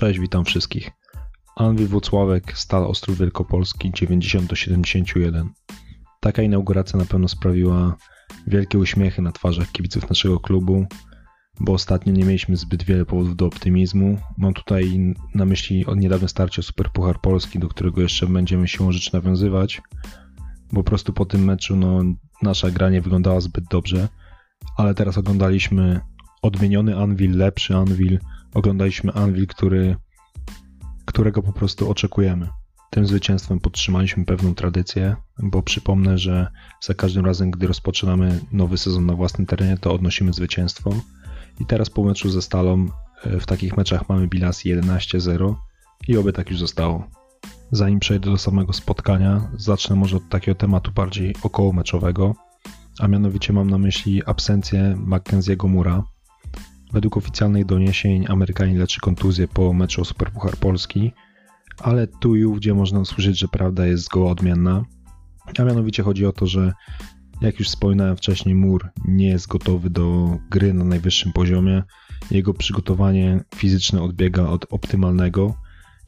Cześć, witam wszystkich. Anwil Włocławek, Stal Ostrów Wielkopolski 90 71. Taka inauguracja na pewno sprawiła wielkie uśmiechy na twarzach kibiców naszego klubu, bo ostatnio nie mieliśmy zbyt wiele powodów do optymizmu. Mam tutaj na myśli niedawne starcie o Superpuchar Polski, do którego jeszcze będziemy się rzecz nawiązywać, bo po prostu po tym meczu no, nasza gra nie wyglądała zbyt dobrze, ale teraz oglądaliśmy odmieniony Anvil, lepszy Anvil, oglądaliśmy Anvil, który, którego po prostu oczekujemy. Tym zwycięstwem podtrzymaliśmy pewną tradycję, bo przypomnę, że za każdym razem, gdy rozpoczynamy nowy sezon na własnym terenie, to odnosimy zwycięstwo. I teraz po meczu ze Stalą e, w takich meczach mamy bilans 11-0 i oby tak już zostało. Zanim przejdę do samego spotkania, zacznę może od takiego tematu bardziej okołomeczowego, a mianowicie mam na myśli absencję Mackenzie'ego Mura, Według oficjalnych doniesień Amerykanin leczy kontuzję po meczu o Superpuchar Polski, ale tu i ówdzie można usłyszeć, że prawda jest zgoła odmienna. A mianowicie chodzi o to, że jak już wspominałem wcześniej, Mur nie jest gotowy do gry na najwyższym poziomie. Jego przygotowanie fizyczne odbiega od optymalnego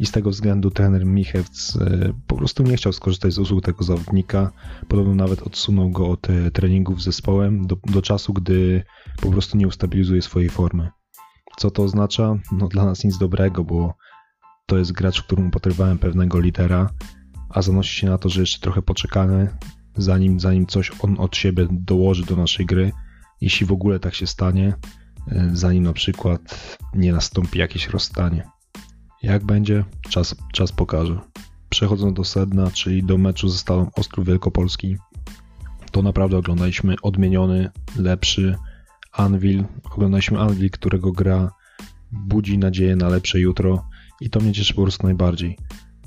i z tego względu trener Michewc e, po prostu nie chciał skorzystać z usług tego zawodnika. Podobno nawet odsunął go od e, treningów z zespołem do, do czasu, gdy po prostu nie ustabilizuje swojej formy. Co to oznacza? No dla nas nic dobrego, bo to jest gracz, w którym upatrywałem pewnego litera, a zanosi się na to, że jeszcze trochę poczekamy, zanim, zanim coś on od siebie dołoży do naszej gry, jeśli w ogóle tak się stanie, e, zanim na przykład nie nastąpi jakieś rozstanie. Jak będzie, czas, czas pokaże. Przechodząc do sedna, czyli do meczu ze Stalą Ostrów Wielkopolski, to naprawdę oglądaliśmy odmieniony, lepszy Anvil. Oglądaliśmy Anvil, którego gra budzi nadzieję na lepsze jutro i to mnie cieszy po prostu najbardziej,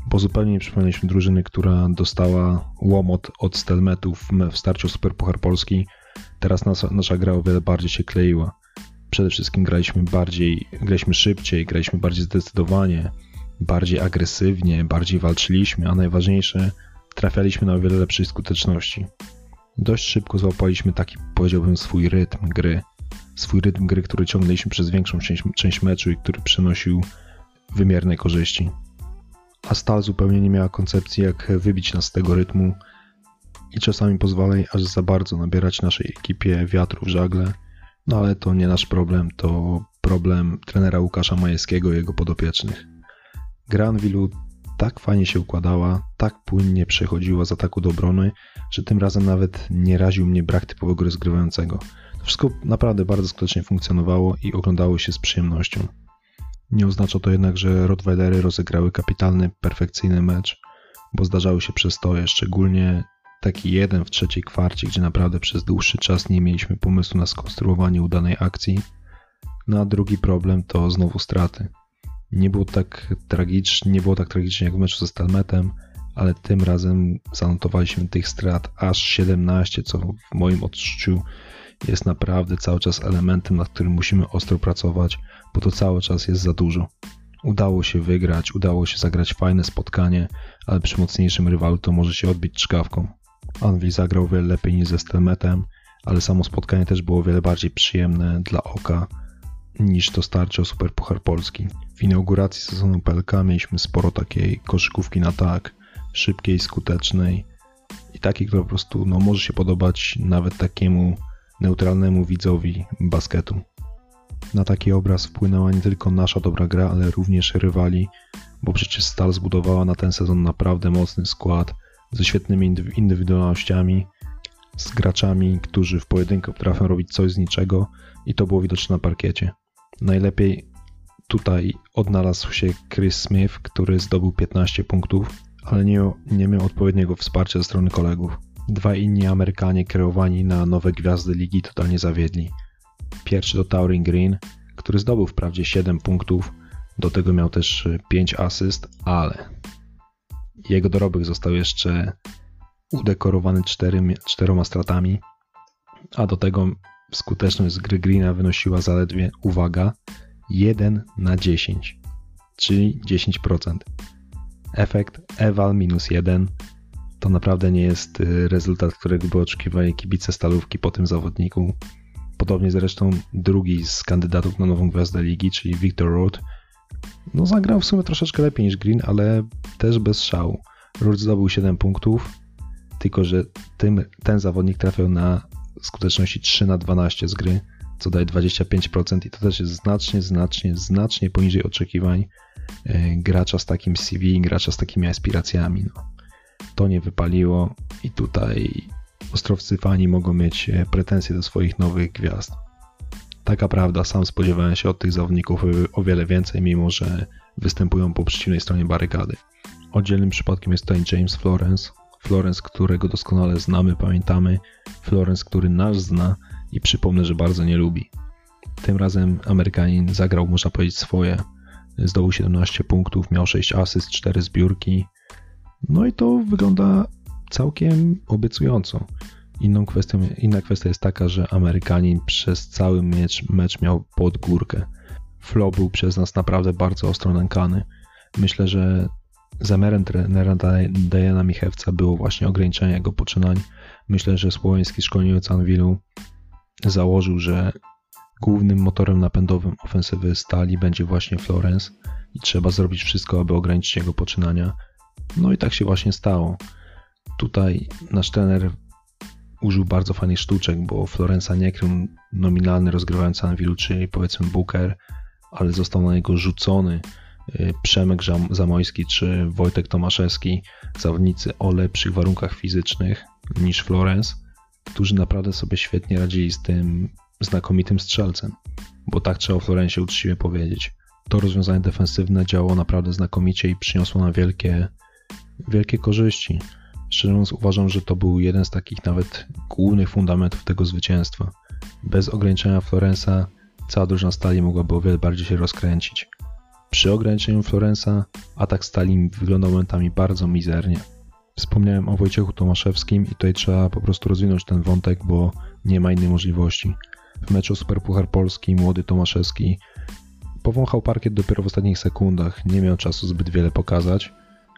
bo zupełnie nie przypomnieliśmy drużyny, która dostała łomot od Stelmetów w starciu Superpuchar Polski. Teraz nasza, nasza gra o wiele bardziej się kleiła przede wszystkim graliśmy bardziej, graliśmy szybciej, graliśmy bardziej zdecydowanie, bardziej agresywnie, bardziej walczyliśmy, a najważniejsze, trafialiśmy na o wiele lepszej skuteczności. Dość szybko złapaliśmy taki, powiedziałbym, swój rytm gry. Swój rytm gry, który ciągnęliśmy przez większą część, część meczu i który przynosił wymierne korzyści. A Stal zupełnie nie miała koncepcji, jak wybić nas z tego rytmu i czasami pozwalali aż za bardzo nabierać naszej ekipie wiatru w żagle – no ale to nie nasz problem, to problem trenera Łukasza Majewskiego i jego podopiecznych. Gra Anwilu tak fajnie się układała, tak płynnie przechodziła z ataku do obrony, że tym razem nawet nie raził mnie brak typowego rozgrywającego. To wszystko naprawdę bardzo skutecznie funkcjonowało i oglądało się z przyjemnością. Nie oznacza to jednak, że Rottweilery rozegrały kapitalny, perfekcyjny mecz, bo zdarzały się przestoje, szczególnie taki jeden w trzeciej kwarcie, gdzie naprawdę przez dłuższy czas nie mieliśmy pomysłu na skonstruowanie udanej akcji. No a drugi problem to znowu straty. Nie było tak tragicznie, nie było tak tragicznie jak w meczu ze Stalmetem, ale tym razem zanotowaliśmy tych strat aż 17, co w moim odczuciu jest naprawdę cały czas elementem, nad którym musimy ostro pracować, bo to cały czas jest za dużo. Udało się wygrać, udało się zagrać fajne spotkanie, ale przy mocniejszym rywalu to może się odbić czkawką. Anvil zagrał wiele lepiej niż ze Stelmetem, ale samo spotkanie też było wiele bardziej przyjemne dla oka niż to starcie o Superpuchar Polski. W inauguracji sezonu PLK mieliśmy sporo takiej koszykówki na tak, szybkiej, skutecznej i takiej, która po prostu no, może się podobać nawet takiemu neutralnemu widzowi basketu. Na taki obraz wpłynęła nie tylko nasza dobra gra, ale również rywali, bo przecież Stal zbudowała na ten sezon naprawdę mocny skład – ze świetnymi indywidualnościami, z graczami, którzy w pojedynkę potrafią robić coś z niczego i to było widoczne na parkiecie. Najlepiej tutaj odnalazł się Chris Smith, który zdobył 15 punktów, ale nie, nie miał odpowiedniego wsparcia ze strony kolegów. Dwa inni Amerykanie kreowani na nowe gwiazdy ligi totalnie zawiedli. Pierwszy to Taurin Green, który zdobył wprawdzie 7 punktów, do tego miał też 5 asyst, ale jego dorobek został jeszcze udekorowany cztery, czteroma stratami, a do tego skuteczność z gry Greena wynosiła zaledwie, uwaga, 1 na 10, czyli 10%. Efekt eval minus 1 to naprawdę nie jest y, rezultat, którego by oczekiwali kibice stalówki po tym zawodniku. Podobnie zresztą drugi z kandydatów na nową gwiazdę ligi, czyli Victor Roth, No zagrał w sumie troszeczkę lepiej niż Green, ale też bez szału. Rudd zdobył 7 punktów, tylko że tym, ten zawodnik trafiał na skuteczności 3 na 12 z gry, co daje 25% i to też jest znacznie, znacznie, znacznie poniżej oczekiwań e, gracza z takim CV, gracza z takimi aspiracjami. No. To nie wypaliło i tutaj ostrowcy fani mogą mieć e, pretensje do swoich nowych gwiazd. Taka prawda, sam spodziewałem się od tych zawodników o wiele więcej, mimo że występują po przeciwnej stronie barykady. Oddzielnym przypadkiem jest tutaj James Florence. Florence, którego doskonale znamy, pamiętamy. Florence, który nas zna i przypomnę, że bardzo nie lubi. Tym razem Amerykanin zagrał, można powiedzieć, swoje. Zdobył 17 punktów, miał 6 asyst, 4 zbiórki. No i to wygląda całkiem obiecująco. Inną kwestią, inna kwestia jest taka, że Amerykanin przez cały mecz, mecz miał pod górkę. Flo był przez nas naprawdę bardzo ostro nękany. Myślę, że zamiarem trenera Diana Michewca było właśnie ograniczenie jego poczynań. Myślę, że słoweński szkoleniec Anwilu założył, że głównym motorem napędowym ofensywy Stali będzie właśnie Florence i trzeba zrobić wszystko, aby ograniczyć jego poczynania. No i tak się właśnie stało. Tutaj nasz trener użył bardzo fajnych sztuczek, bo Florensa nie krył nominalny rozgrywający Anwilu, czyli powiedzmy Booker, ale został na niego rzucony y, Przemek Zamojski czy Wojtek Tomaszewski, zawodnicy o lepszych warunkach fizycznych niż Florence, którzy naprawdę sobie świetnie radzili z tym znakomitym strzelcem, bo tak trzeba o Florencie uczciwie powiedzieć. To rozwiązanie defensywne działało naprawdę znakomicie i przyniosło nam wielkie, wielkie korzyści. Szczerze mówiąc, uważam, że to był jeden z takich nawet głównych fundamentów tego zwycięstwa. Bez ograniczenia Florensa cała drużyna Stali mogłaby o wiele bardziej się rozkręcić. Przy ograniczeniu Florensa atak Stali wyglądał momentami bardzo mizernie. Wspomniałem o Wojciechu Tomaszewskim i tutaj trzeba po prostu rozwinąć ten wątek, bo nie ma innej możliwości. W meczu Superpuchar Polski młody Tomaszewski powąchał parkiet dopiero w ostatnich sekundach, nie miał czasu zbyt wiele pokazać,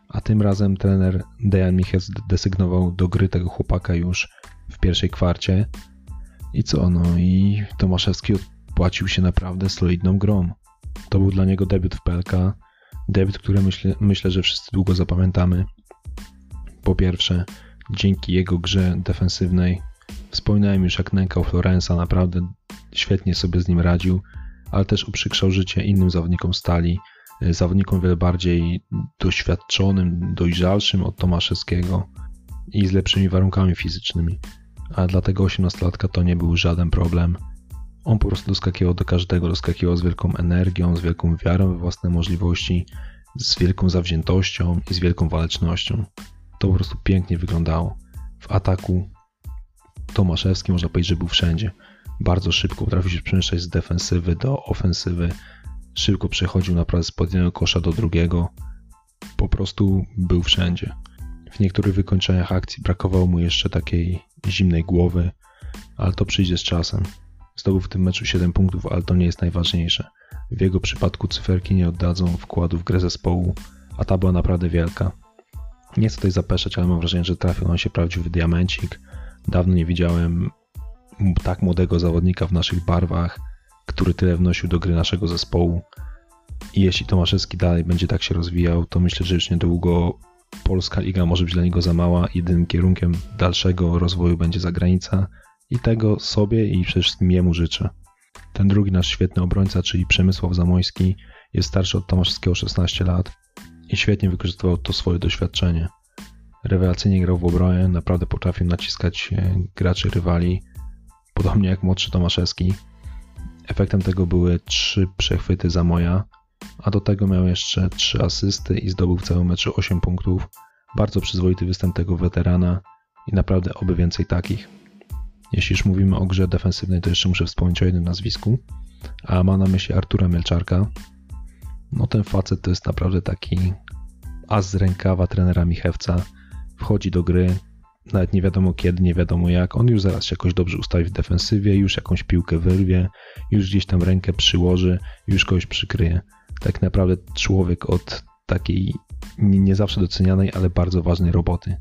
a tym razem trener Dejan Michec desygnował do gry tego chłopaka już w pierwszej kwarcie. I co, no i Tomaszewski odpłacił się naprawdę solidną grą. To był dla niego debiut w PLK, debiut, który myślę, myślę, że wszyscy długo zapamiętamy. Po pierwsze, dzięki jego grze defensywnej wspominałem już jak nękał Florensa, naprawdę świetnie sobie z nim radził, ale też uprzykrzał życie innym zawodnikom stali, zawodnikom wiele bardziej doświadczonym, dojrzalszym od Tomaszewskiego i z lepszymi warunkami fizycznymi. A dla tego 18-latka to nie był żaden problem. On po prostu doskakiwał do każdego, doskakiwał z wielką energią, z wielką wiarą we własne możliwości, z wielką zawziętością i z wielką walecznością. To po prostu pięknie wyglądało. W ataku Tomaszewski można powiedzieć, że był wszędzie. Bardzo szybko potrafił się przemieszczać z defensywy do ofensywy, Szybko przechodził naprawdę z jednego kosza do drugiego. Po prostu był wszędzie. W niektórych wykończeniach akcji brakowało mu jeszcze takiej zimnej głowy, ale to przyjdzie z czasem. Zdobył w tym meczu 7 punktów, ale to nie jest najważniejsze. W jego przypadku cyferki nie oddadzą wkładu w grę zespołu, a ta była naprawdę wielka. Nie chcę tutaj zapeszać, ale mam wrażenie, że trafił on się prawdziwy diamencik. Dawno nie widziałem tak młodego zawodnika w naszych barwach który tyle wnosił do gry naszego zespołu. I jeśli Tomaszewski dalej będzie tak się rozwijał, to myślę, że już niedługo polska liga może być dla niego za mała. Jedynym kierunkiem dalszego rozwoju będzie zagranica i tego sobie i przede wszystkim jemu życzę. Ten drugi nasz świetny obrońca, czyli Przemysław Zamojski, jest starszy od Tomaszewskiego 16 lat i świetnie wykorzystywał to swoje doświadczenie. Rewelacyjnie grał w obronie, naprawdę potrafił naciskać e, graczy rywali, podobnie jak młodszy Tomaszewski. Efektem tego były trzy przechwyty za moja, a do tego miał jeszcze trzy asysty i zdobył w całym meczu 8 punktów. Bardzo przyzwoity występ tego weterana i naprawdę oby więcej takich. Jeśli już mówimy o grze defensywnej, to jeszcze muszę wspomnieć o jednym nazwisku, a ma na myśli Artura Mielczarka. No ten facet to jest naprawdę taki as z rękawa trenera Michewca. Wchodzi do gry, nawet nie wiadomo kiedy, nie wiadomo jak. On już zaraz się jakoś dobrze ustawi w defensywie, już jakąś piłkę wyrwie, już gdzieś tam rękę przyłoży, już kogoś przykryje. Tak naprawdę człowiek od takiej nie zawsze docenianej, ale bardzo ważnej roboty.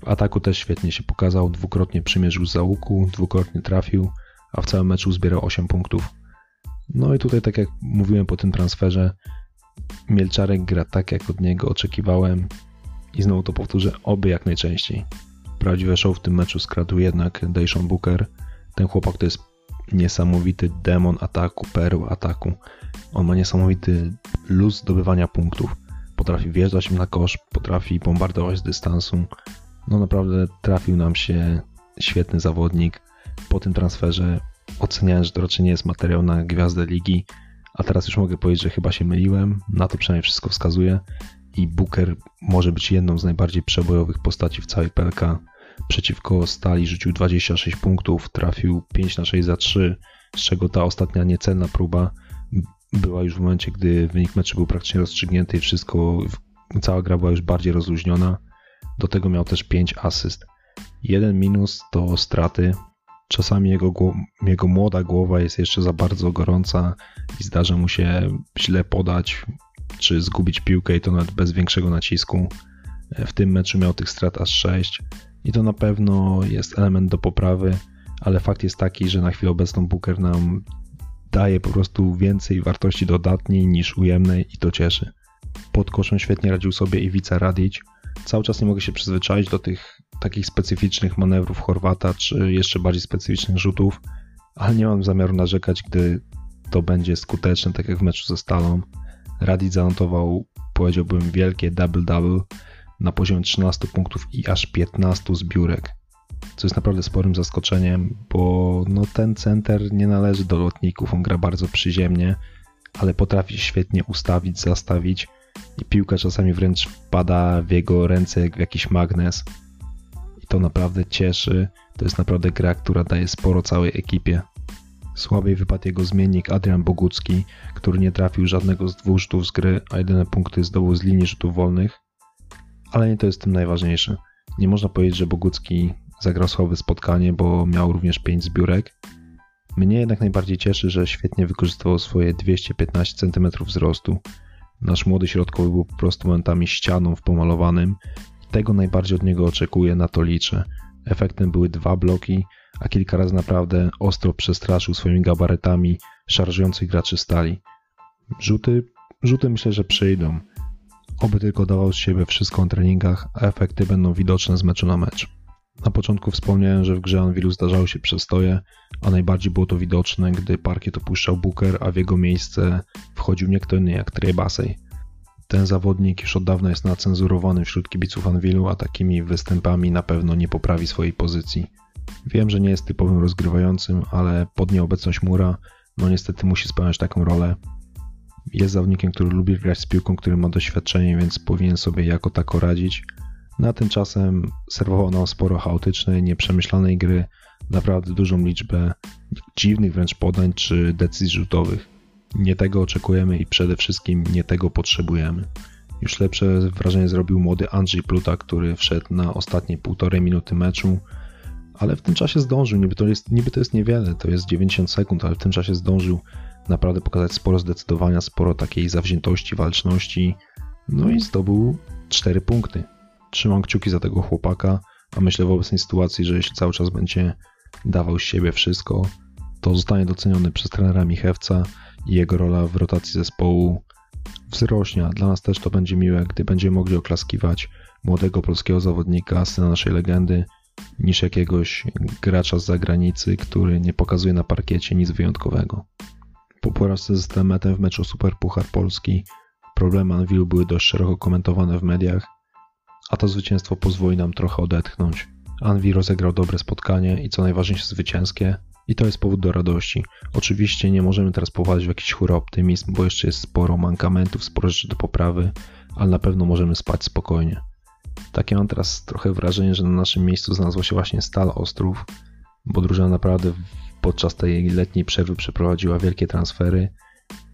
W ataku też świetnie się pokazał, dwukrotnie przymierzył z załuku, dwukrotnie trafił, a w całym meczu zbierał 8 punktów. No i tutaj, tak jak mówiłem po tym transferze, Mielczarek gra tak, jak od niego oczekiwałem i znowu to powtórzę, oby jak najczęściej. Prawdziwe show w tym meczu skradł jednak Dayshon Booker. Ten chłopak to jest niesamowity demon ataku, perł ataku. On ma niesamowity luz zdobywania punktów. Potrafi wjeżdżać na kosz, potrafi bombardować z dystansu. No naprawdę trafił nam się świetny zawodnik. Po tym transferze oceniałem, że to raczej nie jest materiał na gwiazdę ligi, a teraz już mogę powiedzieć, że chyba się myliłem. Na to przynajmniej wszystko wskazuje. I Booker może być jedną z najbardziej przebojowych postaci w całej PLK. Przeciwko Stali rzucił 26 punktów, trafił 5 na 6 za 3, z czego ta ostatnia niecenna próba była już w momencie, gdy wynik meczu był praktycznie rozstrzygnięty i wszystko, cała gra była już bardziej rozluźniona. Do tego miał też 5 asyst. Jeden minus to straty. Czasami jego, jego młoda głowa jest jeszcze za bardzo gorąca i zdarza mu się źle podać, czy zgubić piłkę i to nawet bez większego nacisku. W tym meczu miał tych strat aż 6 i to na pewno jest element do poprawy, ale fakt jest taki, że na chwilę obecną Booker nam daje po prostu więcej wartości dodatniej niż ujemnej i to cieszy. Pod koszem świetnie radził sobie Iwica Radic. Cały czas nie mogę się przyzwyczaić do tych takich specyficznych manewrów Chorwata, czy jeszcze bardziej specyficznych rzutów, ale nie mam zamiaru narzekać, gdy to będzie skuteczne, tak jak w meczu ze Stalą. Radic zanotował, powiedziałbym, wielkie double-double na poziomie 13 punktów i aż 15 zbiórek co jest naprawdę sporym zaskoczeniem, bo no, ten center nie należy do lotników, on gra bardzo przyziemnie, ale potrafi świetnie ustawić, zastawić i piłka czasami wręcz wpada w jego ręce jak jakiś magnes. I to naprawdę cieszy, to jest naprawdę gra, która daje sporo całej ekipie. Słabiej wypadł jego zmiennik Adrian Bogucki, który nie trafił żadnego z dwóch rzutów z gry, a jedyne punkty zdobył z linii rzutów wolnych. Ale nie to jest tym najważniejsze. Nie można powiedzieć, że Bogucki zagrał słabe spotkanie, bo miał również 5 zbiórek. Mnie jednak najbardziej cieszy, że świetnie wykorzystywał swoje 215 cm wzrostu. Nasz młody środkowy był po prostu momentami ścianą w pomalowanym. Tego najbardziej od niego oczekuję, na to liczę. Efektem były dwa bloki, a kilka razy naprawdę ostro przestraszył swoimi gabaretami szarżujących graczy stali. Rzuty, rzuty myślę, że przyjdą. Oby tylko dawał z siebie wszystko na treningach, a efekty będą widoczne z meczu na mecz. Na początku wspomniałem, że w grze Anvilu zdarzały się przestoje, a najbardziej było to widoczne, gdy parkiet opuszczał Booker, a w jego miejsce wchodził nie kto inny jak Trey. Ten zawodnik już od dawna jest nacenzurowany wśród kibiców Anvilu, a takimi występami na pewno nie poprawi swojej pozycji. Wiem, że nie jest typowym rozgrywającym, ale pod nieobecność Mura, no niestety musi spełniać taką rolę. Jest zawodnikiem, który lubi grać z piłką, który ma doświadczenie, więc powinien sobie jako tako radzić, na tymczasem serwował nam sporo chaotycznej, nieprzemyślanej gry, naprawdę dużą liczbę dziwnych wręcz podań czy decyzji rzutowych. Nie tego oczekujemy i przede wszystkim nie tego potrzebujemy. Już lepsze wrażenie zrobił młody Andrzej Pluta, który wszedł na ostatnie półtorej minuty meczu, ale w tym czasie zdążył. Niby to, jest, niby to jest niewiele, to jest 90 sekund, ale w tym czasie zdążył naprawdę pokazać sporo zdecydowania, sporo takiej zawziętości, walczności. No i zdobył 4 punkty trzymam kciuki za tego chłopaka, a myślę w obecnej sytuacji, że jeśli cały czas będzie dawał z siebie wszystko, to zostanie doceniony przez trenera Michewca i jego rola w rotacji zespołu wzrośnie. Dla nas też to będzie miłe, gdy będziemy mogli oklaskiwać młodego polskiego zawodnika, syna naszej legendy, niż jakiegoś gracza z zagranicy, który nie pokazuje na parkiecie nic wyjątkowego. Po porażce z Stemetem w meczu Super Puchar Polski problemy Anwilu były dość szeroko komentowane w mediach, a to zwycięstwo pozwoli nam trochę odetchnąć. Anvi rozegrał dobre spotkanie i co najważniejsze zwycięskie i to jest powód do radości. Oczywiście nie możemy teraz popadać w jakiś chóry optymizm, bo jeszcze jest sporo mankamentów, sporo rzeczy do poprawy, ale na pewno możemy spać spokojnie. Takie mam teraz trochę wrażenie, że na naszym miejscu znalazła się właśnie Stal Ostrów, bo drużyna naprawdę podczas tej letniej przerwy przeprowadziła wielkie transfery,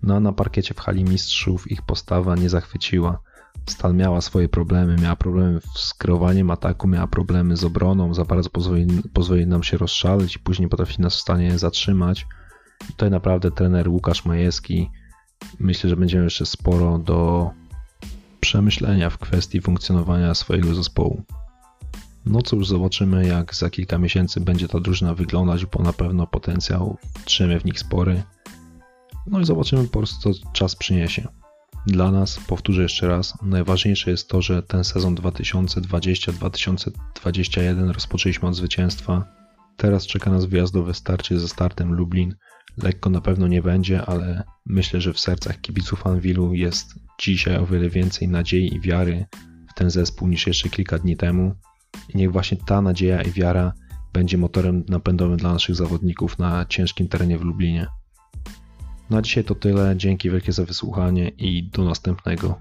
no a na parkiecie w hali mistrzów ich postawa nie zachwyciła. Stal miała swoje problemy, miała problemy z kreowaniem ataku, miała problemy z obroną, za bardzo pozwoli, pozwoli nam się rozszaleć i później potrafi nas w stanie zatrzymać. Tutaj naprawdę trener Łukasz Majewski myślę, że będziemy jeszcze sporo do przemyślenia w kwestii funkcjonowania swojego zespołu. No cóż, zobaczymy jak za kilka miesięcy będzie ta drużyna wyglądać, bo na pewno potencjał trzymy w nich spory. No i zobaczymy po prostu co czas przyniesie. Dla nas, powtórzę jeszcze raz, najważniejsze jest to, że ten sezon 2020-2021 rozpoczęliśmy od zwycięstwa. Teraz czeka nas wyjazdowe starcie ze startem Lublin. Lekko na pewno nie będzie, ale myślę, że w sercach kibiców Anwilu jest dzisiaj o wiele więcej nadziei i wiary w ten zespół niż jeszcze kilka dni temu. I niech właśnie ta nadzieja i wiara będzie motorem napędowym dla naszych zawodników na ciężkim terenie w Lublinie. Na dzisiaj to tyle. Dzięki wielkie za wysłuchanie i do następnego.